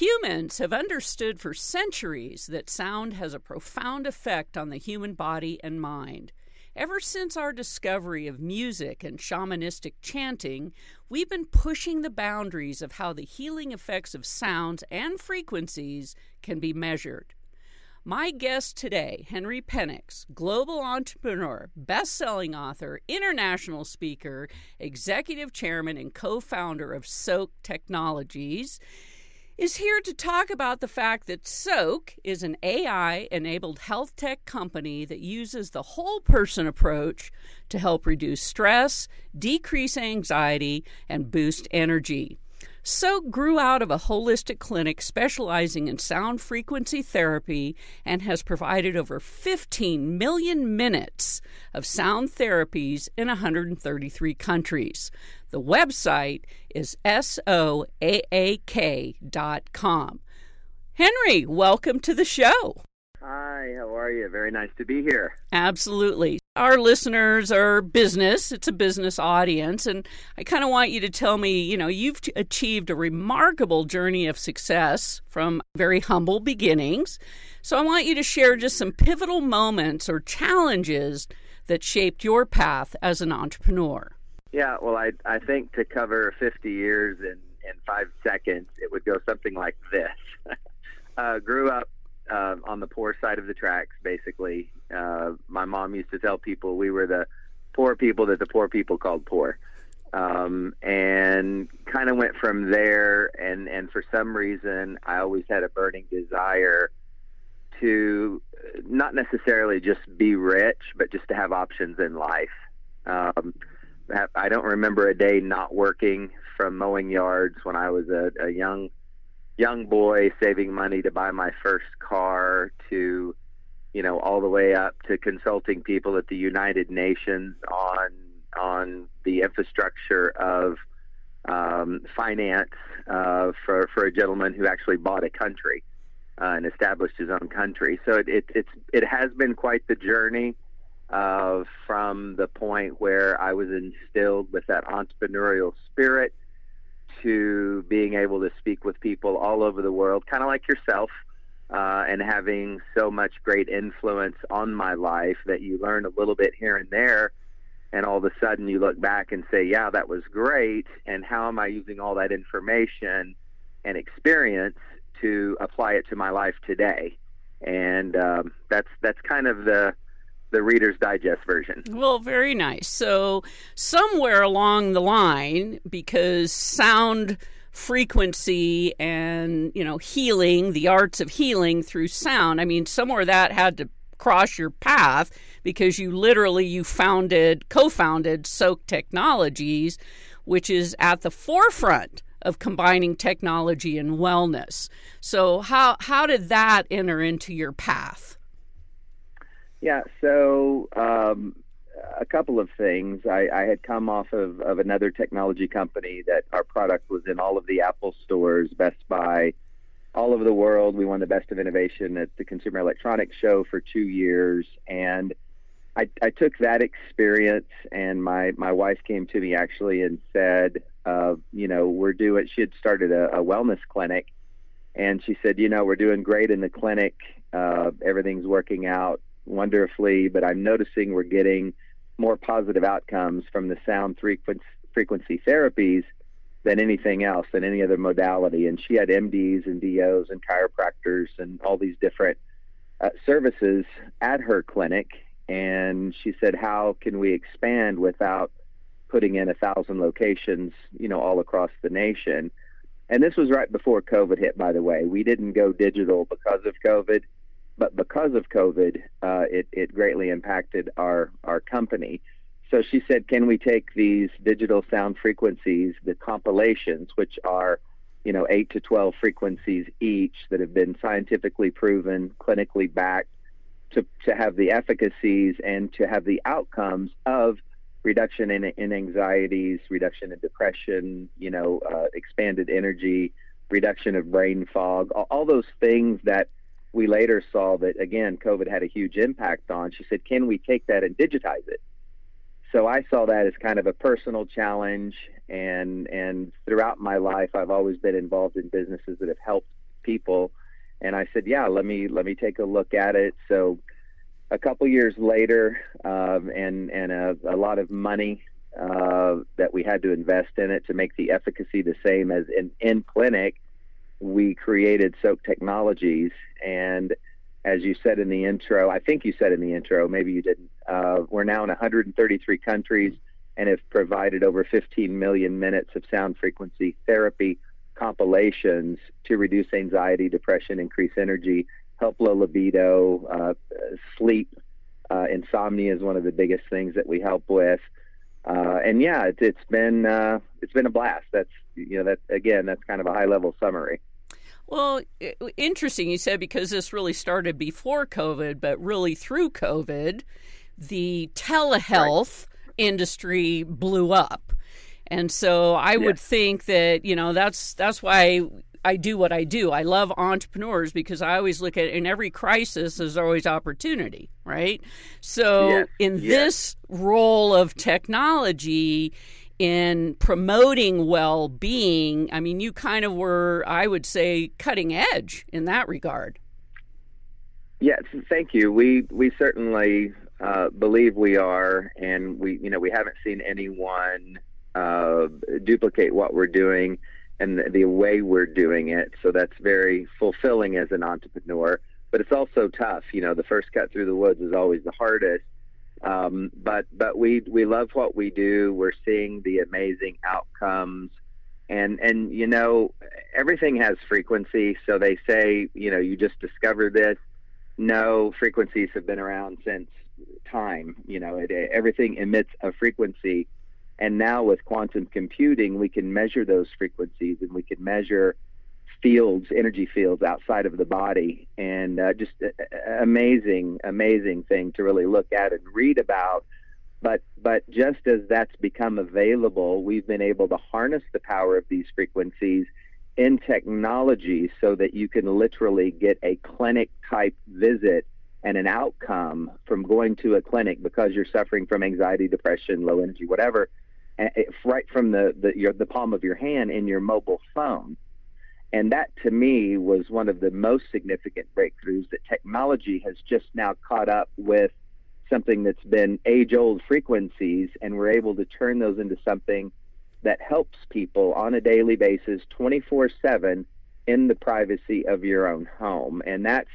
Humans have understood for centuries that sound has a profound effect on the human body and mind. Ever since our discovery of music and shamanistic chanting, we've been pushing the boundaries of how the healing effects of sounds and frequencies can be measured. My guest today, Henry Penix, global entrepreneur, best selling author, international speaker, executive chairman, and co founder of Soaak Technologies is here to talk about the fact that Soaak is an AI enabled health tech company that uses the whole person approach to help reduce stress, decrease anxiety, and boost energy. Soaak grew out of a holistic clinic specializing in sound frequency therapy and has provided over 15 million minutes of sound therapies in 133 countries. The website is soaak.com. Henry, welcome to the show. How are you? Very nice to be here. Absolutely. Our listeners are business, it's a business audience, and I kind of want you to tell me you know, you've achieved a remarkable journey of success from very humble beginnings. So I want you to share just some pivotal moments or challenges that shaped your path as an entrepreneur. Yeah, well, I, I think to cover 50 years in, in five seconds, it would go something like this. uh, grew up uh, on the poor side of the tracks, basically. Uh, my mom used to tell people we were the poor people that the poor people called poor. Um, and kind of went from there. And, and for some reason, I always had a burning desire to not necessarily just be rich, but just to have options in life. Um, I don't remember a day not working from mowing yards when I was a, a young young boy saving money to buy my first car to you know all the way up to consulting people at the United Nations on on the infrastructure of um, finance uh, for for a gentleman who actually bought a country uh, and established his own country. So it, it it's it has been quite the journey uh, from the point where I was instilled with that entrepreneurial spirit to being able to speak with people all over the world, kind of like yourself, uh, and having so much great influence on my life that you learn a little bit here and there. And all of a sudden, you look back and say, Yeah, that was great. And how am I using all that information and experience to apply it to my life today? And um, that's that's kind of the the Reader's Digest version. Well, very nice. So, somewhere along the line, because sound frequency and, you know, healing, the arts of healing through sound, I mean, somewhere that had to cross your path because you literally you founded co-founded Soaak Technologies, which is at the forefront of combining technology and wellness. So how how did that enter into your path? Yeah, so um, a couple of things. I, I had come off of, of another technology company that our product was in all of the Apple stores, Best Buy, all over the world. We won the Best of Innovation at the Consumer Electronics Show for two years, and I, I took that experience. And my my wife came to me actually and said, uh, you know, we're doing. She had started a, a wellness clinic, and she said, you know, we're doing great in the clinic. Uh, everything's working out wonderfully, but I'm noticing we're getting more positive outcomes from the sound frequency, therapies than anything else, than any other modality. And she had MDs and DOs and chiropractors and all these different uh, services at her clinic. And she said, How can we expand without putting in a thousand locations, you know, all across the nation? And this was right before COVID hit, by the way. We didn't go digital because of COVID but because of COVID, uh, it, it greatly impacted our, our company. so she said, can we take these digital sound frequencies, the compilations, which are, you know, eight to 12 frequencies each that have been scientifically proven, clinically backed, to, to have the efficacies and to have the outcomes of reduction in, in anxieties, reduction in depression, you know, uh, expanded energy, reduction of brain fog, all, all those things that we later saw that, again, COVID had a huge impact on. She said, can we take that and digitize it? so I saw that as kind of a personal challenge and and throughout my life I've always been involved in businesses that have helped people and I said yeah let me let me take a look at it so a couple years later um, and and a, a, lot of money uh, that we had to invest in it to make the efficacy the same as in, in clinic we created Soaak Technologies and as you said in the intro, I think you said in the intro, maybe you didn't. Uh, we're now in 133 countries and have provided over 15 million minutes of sound frequency therapy compilations to reduce anxiety, depression, increase energy, help low libido, uh, sleep. Uh, insomnia is one of the biggest things that we help with. Uh, and yeah, it, has been uh, it's been a blast. That's you know that again, that's kind of a high level summary. Well, interesting you said because this really started before COVID, but really through COVID, the telehealth right. industry blew up. And so I would think that, you know, that's that's why I do what I do. I love entrepreneurs because I always look at in every crisis there's always opportunity, right? So yes. in yes. this role of technology, in promoting well being, I mean, you kind of were, I would say, cutting edge in that regard. Yes, thank you. We we certainly uh, believe we are, and we you know we haven't seen anyone uh, duplicate what we're doing and the, the way we're doing it. So that's very fulfilling as an entrepreneur. But it's also tough. You know, the first cut through the woods is always the hardest um, but but we we love what we do. We're seeing the amazing outcomes, and and you know everything has frequency. So they say you know you just discovered this. No, frequencies have been around since time. You know it, everything emits a frequency, and now with quantum computing, we can measure those frequencies and we can measure fields, energy fields outside of the body, and uh, just uh, uh, amazing, amazing thing to really look at and read about. But but just as that's become available, we've been able to harness the power of these frequencies in technology so that you can literally get a clinic type visit and an outcome from going to a clinic because you're suffering from anxiety, depression, low energy, whatever, right from the the, your, the palm of your hand in your mobile phone. And that to me was one of the most significant breakthroughs that technology has just now caught up with something that's been age old frequencies, and we're able to turn those into something that helps people on a daily basis 24 7 in the privacy of your own home. And that's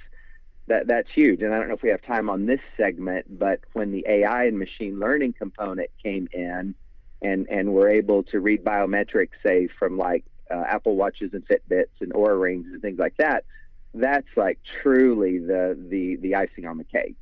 that that's huge. And I don't know if we have time on this segment, but when the AI and machine learning component came in and and we're able to read biometrics, say from like uh, Apple Watches and Fitbits and Oura Rings and things like that, that's like truly the the the icing on the cake.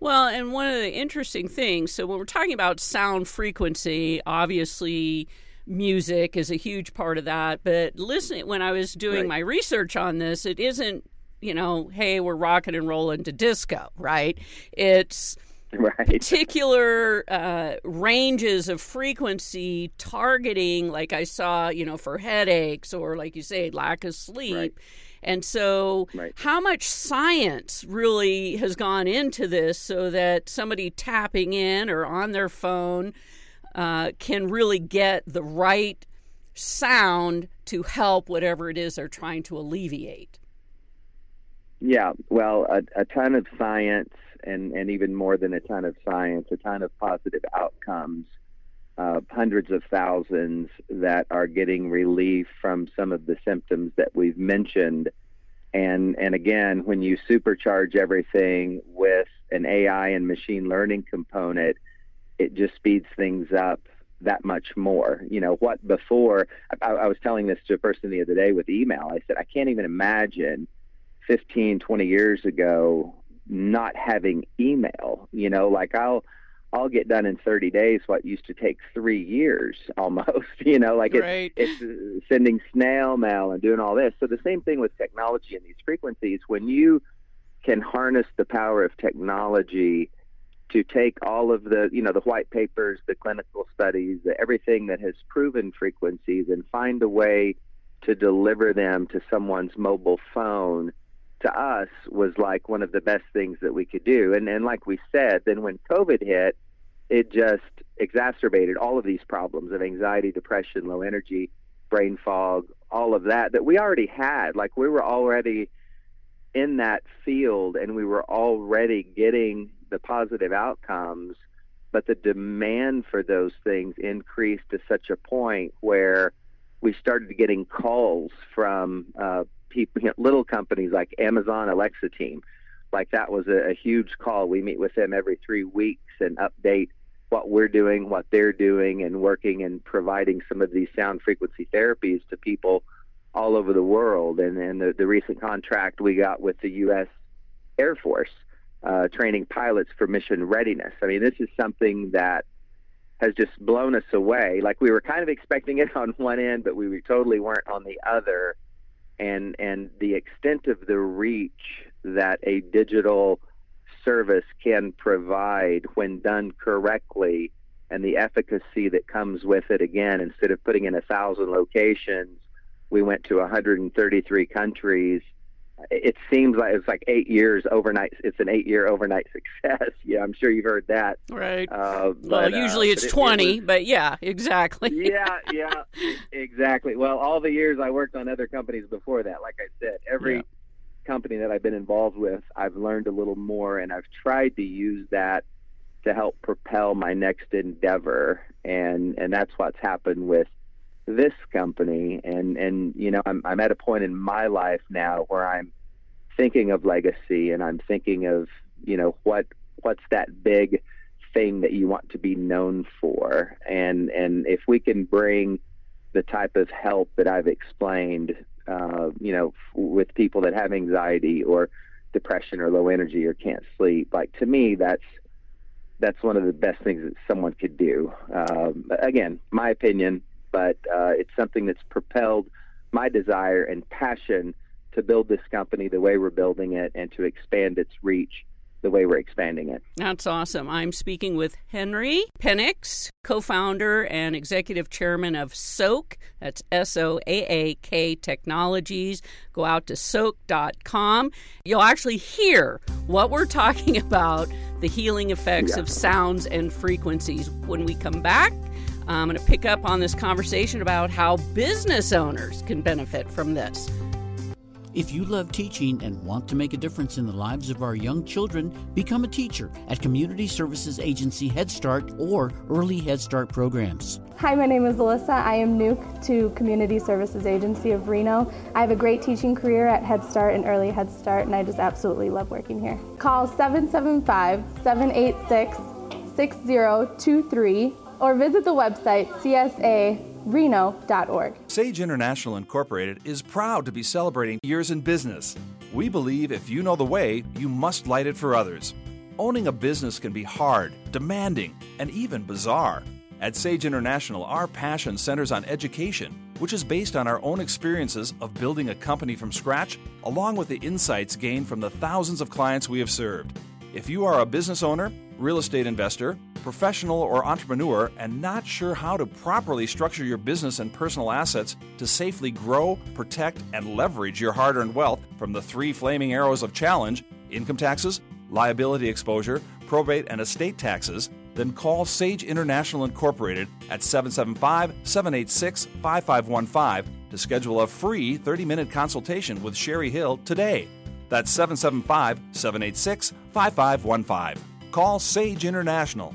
Well, and one of the interesting things, so when we're talking about sound frequency, obviously music is a huge part of that, but listening when I was doing right. my research on this, it isn't, you know, hey, we're rocking and rolling to disco, right? It's right. particular uh, ranges of frequency targeting, like I saw, you know, for headaches or, like you say, lack of sleep. Right. And so, right. how much science really has gone into this so that somebody tapping in or on their phone uh, can really get the right sound to help whatever it is they're trying to alleviate? Yeah, well, a, a ton of science and, and even more than a ton of science, a ton of positive outcomes, uh, hundreds of thousands that are getting relief from some of the symptoms that we've mentioned. And, and again, when you supercharge everything with an AI and machine learning component, it just speeds things up that much more. You know, what before, I, I was telling this to a person the other day with email. I said, I can't even imagine 15, 20 years ago not having email. You know, like I'll I'll get done in 30 days what used to take three years almost you know like right. it's, it's sending snail mail and doing all this so the same thing with technology and these frequencies when you can harness the power of technology to take all of the you know the white papers the clinical studies the, everything that has proven frequencies and find a way to deliver them to someone's mobile phone to us was like one of the best things that we could do. And and like we said then when covid hit it just exacerbated all of these problems of anxiety depression low energy brain fog all of that that we already had. Like we were already in that field and we were already getting the positive outcomes, but the demand for those things increased to such a point where we started getting calls from uh, people, you know, little companies like Amazon Alexa Team. Like that was a, a huge call. We meet with them every three weeks and update what we're doing, what they're doing, and working and providing some of these sound frequency therapies to people all over the world. And, and the, the recent contract we got with the U.S. Air Force, uh, training pilots for mission readiness. I mean, this is something that has just blown us away. Like we were kind of expecting it on one end, but we totally weren't on the other. And and the extent of the reach that a digital service can provide when done correctly, and the efficacy that comes with it. Again, instead of putting in a thousand locations, we went to 133 countries it seems like it's like eight years overnight. It's an eight-year overnight success. Yeah, I'm sure you've heard that. Right. Uh, but, well, usually uh, it's but 20, it was, but yeah, exactly. yeah, yeah, exactly. Well, all the years I worked on other companies before that, like I said, every yeah. company that I've been involved with, I've learned a little more, and I've tried to use that to help propel my next endeavor, and and that's what's happened with this company and and you know I'm I'm at a point in my life now where I'm thinking of legacy and I'm thinking of you know what what's that big thing that you want to be known for? And and if we can bring the type of help that I've explained uh, you know with people that have anxiety or depression or low energy or can't sleep like to me that's that's one of the best things that someone could do. Um, again my opinion but uh, it's something that's propelled my desire and passion to build this company the way we're building it and to expand its reach the way we're expanding it. That's awesome. I'm speaking with Henry Penix, co founder and executive chairman of SOAAK. That's S O A A K Technologies. Go out to soaak.com. You'll actually hear what we're talking about the healing effects yeah. of sounds and frequencies. When we come back, I'm going to pick up on this conversation about how business owners can benefit from this. If you love teaching and want to make a difference in the lives of our young children, become a teacher at Community Services Agency Head Start or Early Head Start programs. Hi, my name is Alyssa. I am new to Community Services Agency of Reno. I have a great teaching career at Head Start and Early Head Start, and I just absolutely love working here. Call 775 786 6023 or visit the website csareno.org. Sage International Incorporated is proud to be celebrating years in business. We believe if you know the way, you must light it for others. Owning a business can be hard, demanding, and even bizarre. At Sage International, our passion centers on education, which is based on our own experiences of building a company from scratch, along with the insights gained from the thousands of clients we have served. If you are a business owner, real estate investor, professional, or entrepreneur and not sure how to properly structure your business and personal assets to safely grow, protect, and leverage your hard earned wealth from the three flaming arrows of challenge income taxes, liability exposure, probate, and estate taxes, then call Sage International Incorporated at 775 786 5515 to schedule a free 30 minute consultation with Cheri Hill today. That's 775 786 5515. Call Sage International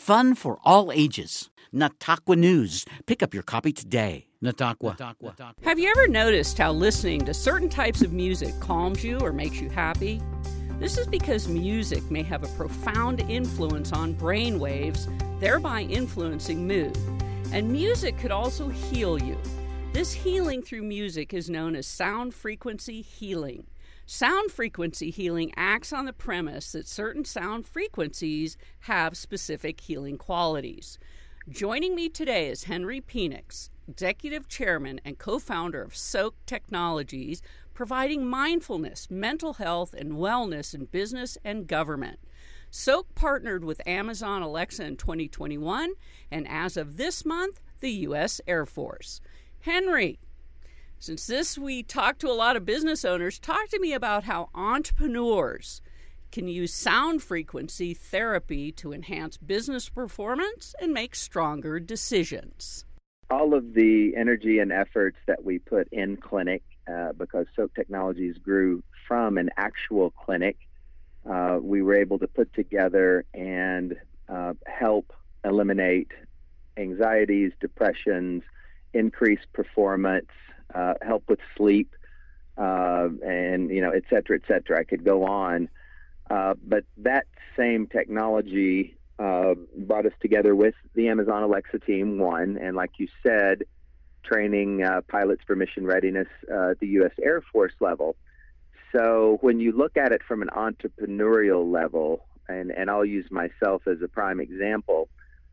Fun for all ages. Nataqua News. Pick up your copy today. Nataqua. Have you ever noticed how listening to certain types of music calms you or makes you happy? This is because music may have a profound influence on brain waves, thereby influencing mood. And music could also heal you. This healing through music is known as sound frequency healing. Sound frequency healing acts on the premise that certain sound frequencies have specific healing qualities. Joining me today is Henry Penix, Executive Chairman and co founder of Soaak Technologies, providing mindfulness, mental health, and wellness in business and government. Soaak partnered with Amazon Alexa in 2021, and as of this month, the U.S. Air Force. Henry, since this we talk to a lot of business owners, talk to me about how entrepreneurs can use sound frequency therapy to enhance business performance and make stronger decisions. All of the energy and efforts that we put in clinic, uh, because Soaak Technologies grew from an actual clinic, uh, we were able to put together and uh, help eliminate anxieties, depressions, increase performance, uh, help with sleep, uh, and you know, et cetera, et cetera. I could go on, uh, but that same technology uh, brought us together with the Amazon Alexa team. One, and like you said, training uh, pilots for mission readiness uh, at the U.S. Air Force level. So when you look at it from an entrepreneurial level, and, and I'll use myself as a prime example,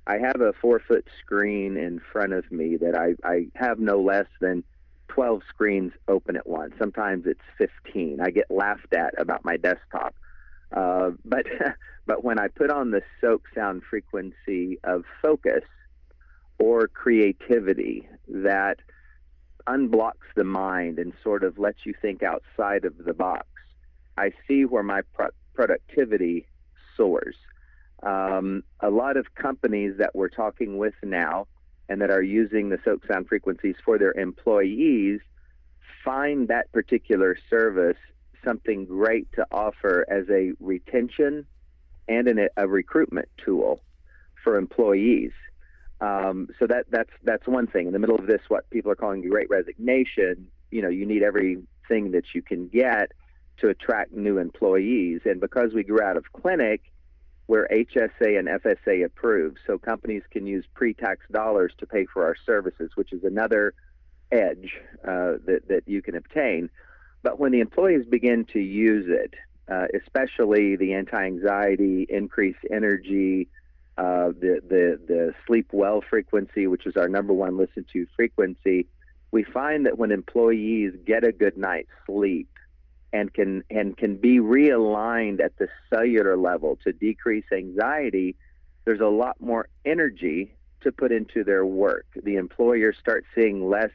I have a four foot screen in front of me that I, I have no less than 12 screens open at once. Sometimes it's 15. I get laughed at about my desktop. Uh, but but when I put on the Soaak sound frequency of focus or creativity that unblocks the mind and sort of lets you think outside of the box, I see where my pro- productivity soars. Um, a lot of companies that we're talking with now and that are using the Soaak sound frequencies for their employees find that particular service something great to offer as a retention and an, a recruitment tool for employees. Um, so that that's that's one thing. In the middle of this, what people are calling the Great Resignation, you know, you need everything that you can get to attract new employees. And because we grew out of clinic, we're HSA and FSA approved, so companies can use pre-tax dollars to pay for our services, which is another edge uh, that that you can obtain. But when the employees begin to use it, uh, especially the anti-anxiety, increased energy, uh, the the the sleep well frequency, which is our number one listen to frequency, we find that when employees get a good night's sleep and can and can be realigned at the cellular level to decrease anxiety, there's a lot more energy to put into their work. The employer starts seeing less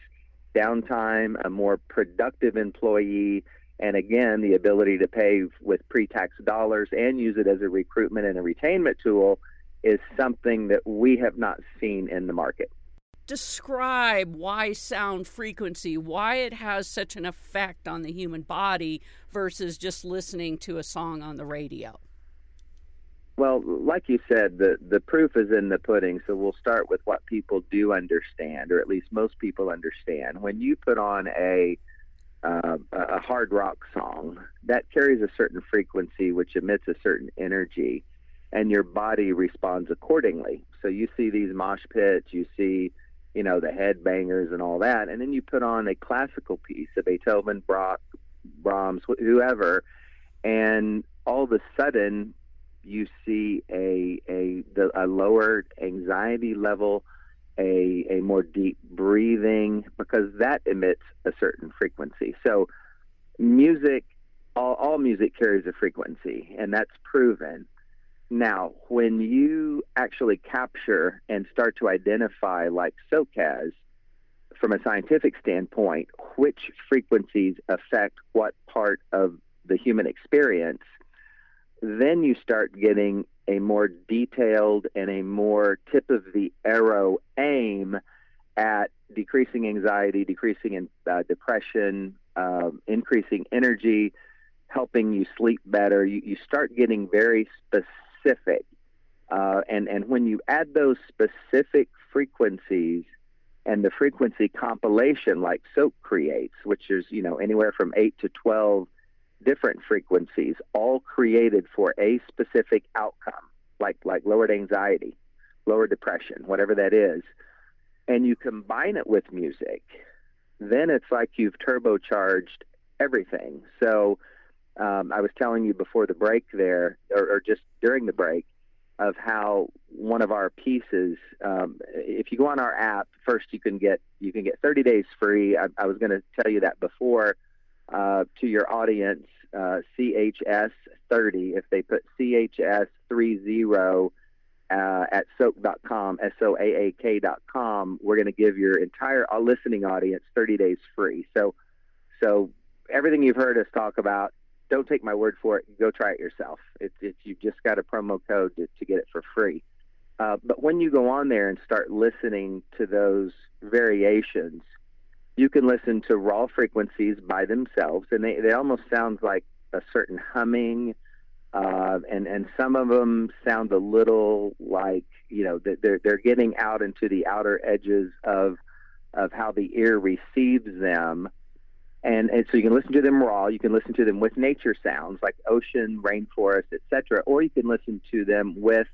downtime, a more productive employee, and again, the ability to pay with pre-tax dollars and use it as a recruitment and a retainment tool is something that we have not seen in the market describe why sound frequency, why it has such an effect on the human body versus just listening to a song on the radio? Well, like you said, the, the proof is in the pudding. So we'll start with what people do understand, or at least most people understand. When you put on a uh, a hard rock song that carries a certain frequency, which emits a certain energy, and your body responds accordingly. So you see these mosh pits, you see you know, the headbangers and all that. And then you put on a classical piece of Beethoven, Brock, Brahms, whoever, and all of a sudden you see a a the, a lower anxiety level, a a more deep breathing because that emits a certain frequency. So music all, all music carries a frequency and that's proven now, when you actually capture and start to identify, like Soaak has, from a scientific standpoint, which frequencies affect what part of the human experience, then you start getting a more detailed and a more tip of the arrow aim at decreasing anxiety, decreasing in, uh, depression, uh, increasing energy, helping you sleep better. You, you start getting very specific specific Uh, and, and when you add those specific frequencies and the frequency compilation like soap creates, which is, you know, anywhere from 8 to 12 different frequencies, all created for a specific outcome, like, like lowered anxiety, lower depression, whatever that is, and you combine it with music, then it's like you've turbocharged everything. So um, I was telling you before the break there, or, or, just during the break, of how one of our pieces. Um, if you go on our app, first you can get you can get 30 days free. I, I was going to tell you that before uh, to your audience. Uh, CHS 30. If they put CHS 30 uh, at soaak.com, S O A A K.com, we're going to give your entire uh, listening audience 30 days free. So, so everything you've heard us talk about, don't take my word for it. Go try it yourself. It's you've just got a promo code to, to get it for free. Uh, but when you go on there and start listening to those variations, you can listen to raw frequencies by themselves, and they, they almost sound like a certain humming uh, and and some of them sound a little like you know they're they're getting out into the outer edges of of how the ear receives them, and and so you can listen to them raw. You can listen to them with nature sounds like ocean, rainforest, etc., or you can listen to them with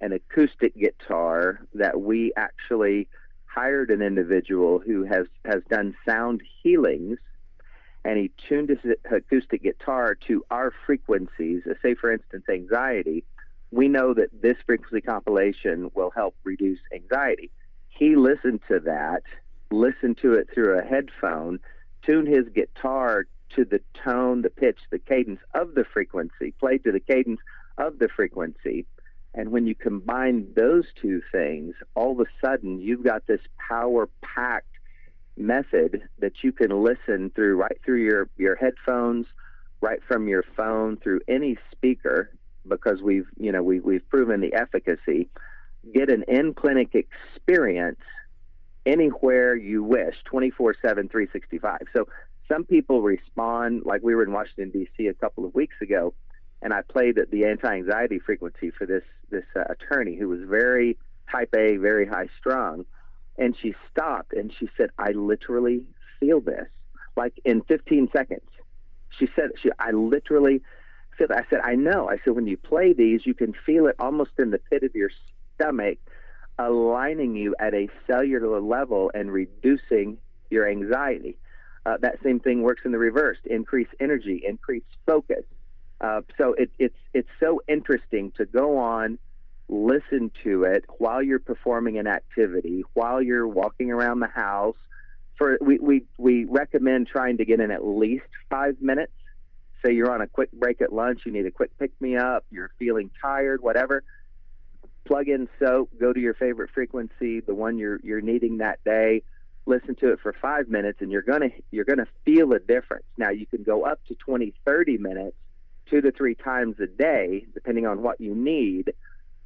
an acoustic guitar that we actually hired an individual who has has done sound healings and he tuned his acoustic guitar to our frequencies. Uh, say, for instance, anxiety. We know that this frequency compilation will help reduce anxiety. He listened to that, listened to it through a headphone, tuned his guitar to the tone, the pitch, the cadence of the frequency, played to the cadence of the frequency. And when you combine those two things, all of a sudden you've got this power packed method that you can listen through right through your, your headphones, right from your phone, through any speaker, because we've you know we, we've proven the efficacy. Get an in clinic experience anywhere you wish, 24 7, 365. So some people respond, like we were in Washington, D.C. a couple of weeks ago, and I played the anti anxiety frequency for this, this uh, attorney who was very type A, very high strung and she stopped and she said, I literally feel this. Like in 15 seconds. She said, she, I literally feel I said, I know. I said, when you play these, you can feel it almost in the pit of your stomach, aligning you at a cellular level and reducing your anxiety. Uh, that same thing works in the reverse increase energy, increase focus. Uh, so it, it's, it's so interesting to go on listen to it while you're performing an activity, while you're walking around the house. For we, we, we recommend trying to get in at least five minutes. Say you're on a quick break at lunch, you need a quick pick me up, you're feeling tired, whatever. Plug in soap, go to your favorite frequency, the one you're you're needing that day. Listen to it for five minutes, and you're gonna you're gonna feel a difference. Now you can go up to 20, 30 minutes, two to three times a day, depending on what you need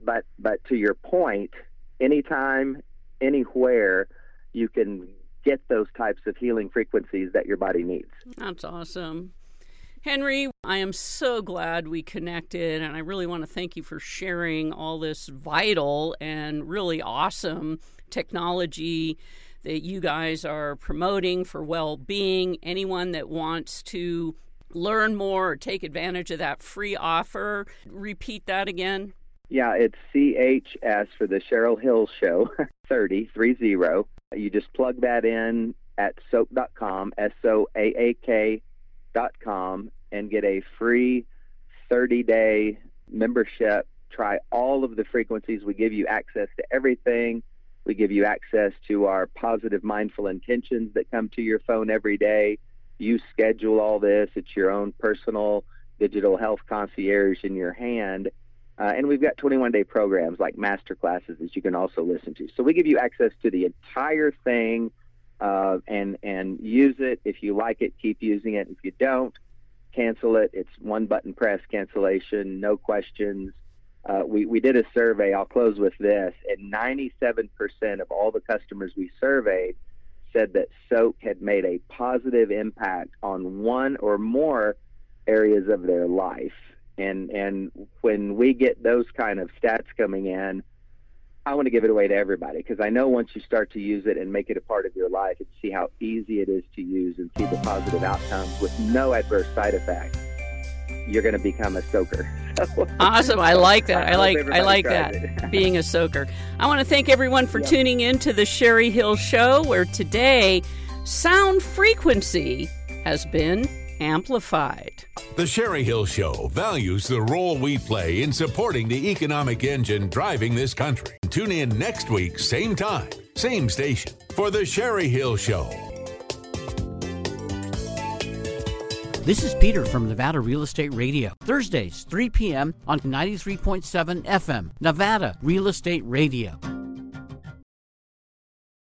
but but to your point, anytime, anywhere, you can get those types of healing frequencies that your body needs. That's awesome. Henry, I am so glad we connected, and I really want to thank you for sharing all this vital and really awesome technology that you guys are promoting for well being. Anyone that wants to learn more or take advantage of that free offer, repeat that again. Yeah, it's CHS for the Cheryl Hill Show, 30, 30. You just plug that in at soaak.com, S O A A K.com, and get a free 30 day membership. Try all of the frequencies. We give you access to everything. We give you access to our positive mindful intentions that come to your phone every day. You schedule all this. It's your own personal digital health concierge in your hand uh, and we've got 21 day programs like master classes that you can also listen to. So we give you access to the entire thing uh, and, and use it. If you like it, keep using it. If you don't, cancel it. It's one button press cancellation, no questions. Uh, we, we did a survey. I'll close with this. And 97% of all the customers we surveyed said that Soaak had made a positive impact on one or more areas of their life And and when we get those kind of stats coming in, I want to give it away to everybody because I know once you start to use it and make it a part of your life and see how easy it is to use and see the positive outcomes with no adverse side effects, you're going to become a soaker. awesome. I like that. I, I like I like that. being a soaker. I want to thank everyone for yep. tuning in to the Cheri Hill show where today sound frequency has been amplified. The Cheri Hill Show values the role we play in supporting the economic engine driving this country. Tune in next week, same time, same station, for The Cheri Hill Show. This is Peter from Nevada Real Estate Radio. Thursdays, 3 p.m. on 93.7 FM, Nevada Real Estate Radio.